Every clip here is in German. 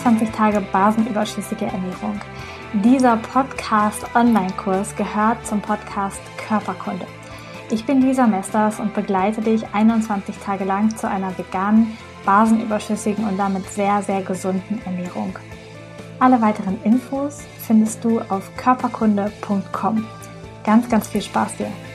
21 Tage basenüberschüssige Ernährung. Dieser Podcast-Online-Kurs gehört zum Podcast Körperkunde. Ich bin Lisa Mesters und begleite dich 21 Tage lang zu einer veganen, basenüberschüssigen und damit sehr, sehr gesunden Ernährung. Alle weiteren Infos findest du auf körperkunde.com. Ganz, ganz viel Spaß dir!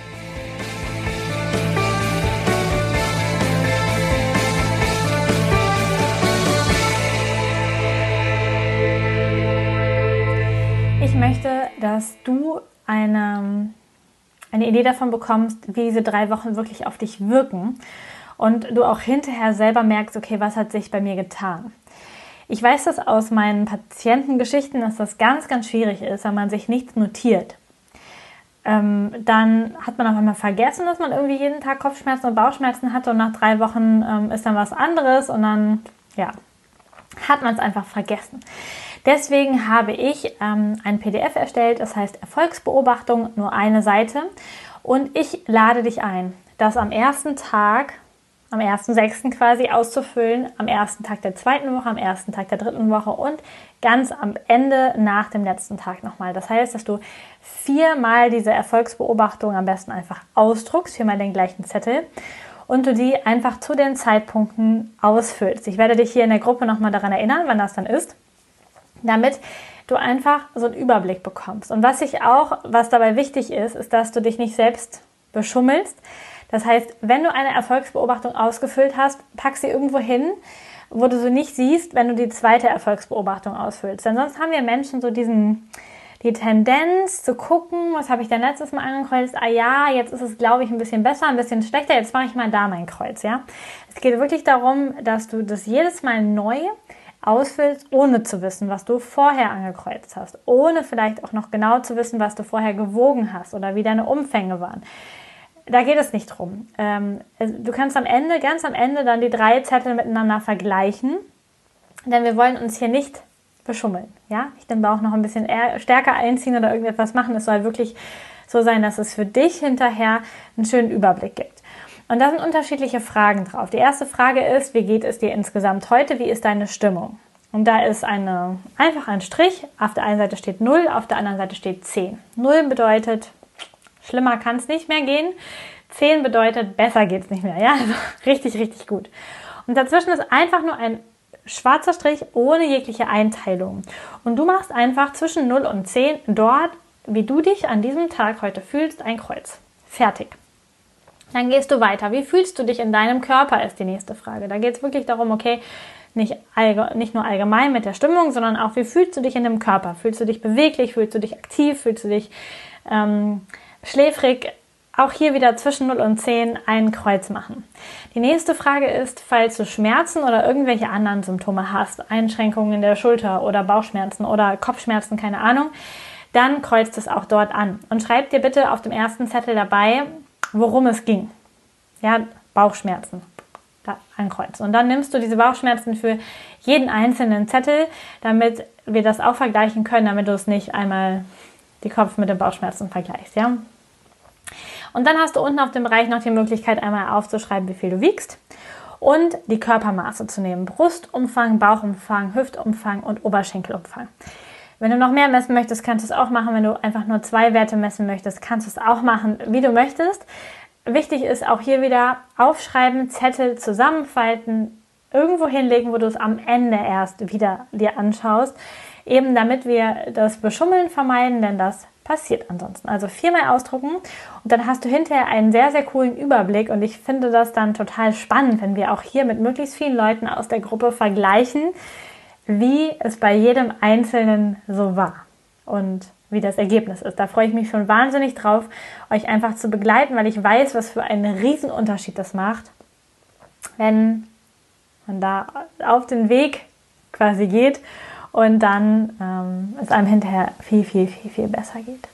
Möchte, dass du eine, eine Idee davon bekommst, wie diese drei Wochen wirklich auf dich wirken und du auch hinterher selber merkst, okay, was hat sich bei mir getan. Ich weiß das aus meinen Patientengeschichten, dass das ganz, ganz schwierig ist, wenn man sich nichts notiert. Ähm, dann hat man auf einmal vergessen, dass man irgendwie jeden Tag Kopfschmerzen und Bauchschmerzen hatte und nach drei Wochen ähm, ist dann was anderes und dann, ja, hat man es einfach vergessen. Deswegen habe ich ähm, ein PDF erstellt, das heißt Erfolgsbeobachtung, nur eine Seite. Und ich lade dich ein, das am ersten Tag, am 1.6. quasi auszufüllen, am ersten Tag der zweiten Woche, am ersten Tag der dritten Woche und ganz am Ende nach dem letzten Tag nochmal. Das heißt, dass du viermal diese Erfolgsbeobachtung am besten einfach ausdruckst, viermal den gleichen Zettel und du die einfach zu den Zeitpunkten ausfüllst. Ich werde dich hier in der Gruppe nochmal daran erinnern, wann das dann ist damit du einfach so einen Überblick bekommst. Und was ich auch, was dabei wichtig ist, ist, dass du dich nicht selbst beschummelst. Das heißt, wenn du eine Erfolgsbeobachtung ausgefüllt hast, pack sie irgendwo hin, wo du sie nicht siehst, wenn du die zweite Erfolgsbeobachtung ausfüllst. Denn sonst haben wir Menschen so diesen, die Tendenz zu gucken, was habe ich denn letztes Mal angekreuzt? Ah ja, jetzt ist es, glaube ich, ein bisschen besser, ein bisschen schlechter. Jetzt mache ich mal da mein Kreuz, ja. Es geht wirklich darum, dass du das jedes Mal neu ausfüllst, ohne zu wissen, was du vorher angekreuzt hast, ohne vielleicht auch noch genau zu wissen, was du vorher gewogen hast oder wie deine Umfänge waren. Da geht es nicht drum. Ähm, du kannst am Ende, ganz am Ende, dann die drei Zettel miteinander vergleichen, denn wir wollen uns hier nicht beschummeln. Ja, ich den Bauch noch ein bisschen stärker einziehen oder irgendetwas machen. Es soll wirklich so sein, dass es für dich hinterher einen schönen Überblick gibt. Und da sind unterschiedliche Fragen drauf. Die erste Frage ist, wie geht es dir insgesamt heute? Wie ist deine Stimmung? Und da ist eine, einfach ein Strich. Auf der einen Seite steht 0, auf der anderen Seite steht 10. 0 bedeutet, schlimmer kann es nicht mehr gehen. 10 bedeutet, besser geht es nicht mehr. Ja, also richtig, richtig gut. Und dazwischen ist einfach nur ein schwarzer Strich ohne jegliche Einteilung. Und du machst einfach zwischen 0 und 10 dort, wie du dich an diesem Tag heute fühlst, ein Kreuz. Fertig. Dann gehst du weiter. Wie fühlst du dich in deinem Körper, ist die nächste Frage. Da geht es wirklich darum, okay, nicht, nicht nur allgemein mit der Stimmung, sondern auch, wie fühlst du dich in dem Körper? Fühlst du dich beweglich? Fühlst du dich aktiv? Fühlst du dich ähm, schläfrig? Auch hier wieder zwischen 0 und 10 ein Kreuz machen. Die nächste Frage ist, falls du Schmerzen oder irgendwelche anderen Symptome hast, Einschränkungen in der Schulter oder Bauchschmerzen oder Kopfschmerzen, keine Ahnung, dann kreuzt es auch dort an. Und schreib dir bitte auf dem ersten Zettel dabei, worum es ging. Ja, Bauchschmerzen. Da ankreuzen. Und dann nimmst du diese Bauchschmerzen für jeden einzelnen Zettel, damit wir das auch vergleichen können, damit du es nicht einmal die Kopf mit den Bauchschmerzen vergleichst, ja. Und dann hast du unten auf dem Bereich noch die Möglichkeit, einmal aufzuschreiben, wie viel du wiegst und die Körpermaße zu nehmen. Brustumfang, Bauchumfang, Hüftumfang und Oberschenkelumfang. Wenn du noch mehr messen möchtest, kannst du es auch machen. Wenn du einfach nur zwei Werte messen möchtest, kannst du es auch machen, wie du möchtest. Wichtig ist auch hier wieder aufschreiben, Zettel zusammenfalten, irgendwo hinlegen, wo du es am Ende erst wieder dir anschaust. Eben damit wir das Beschummeln vermeiden, denn das passiert ansonsten. Also viermal ausdrucken und dann hast du hinterher einen sehr, sehr coolen Überblick und ich finde das dann total spannend, wenn wir auch hier mit möglichst vielen Leuten aus der Gruppe vergleichen, wie es bei jedem Einzelnen so war und wie das Ergebnis ist. Da freue ich mich schon wahnsinnig drauf, euch einfach zu begleiten, weil ich weiß, was für einen Riesenunterschied das macht, wenn man da auf den Weg quasi geht und dann ähm, es einem hinterher viel, viel, viel, viel besser geht.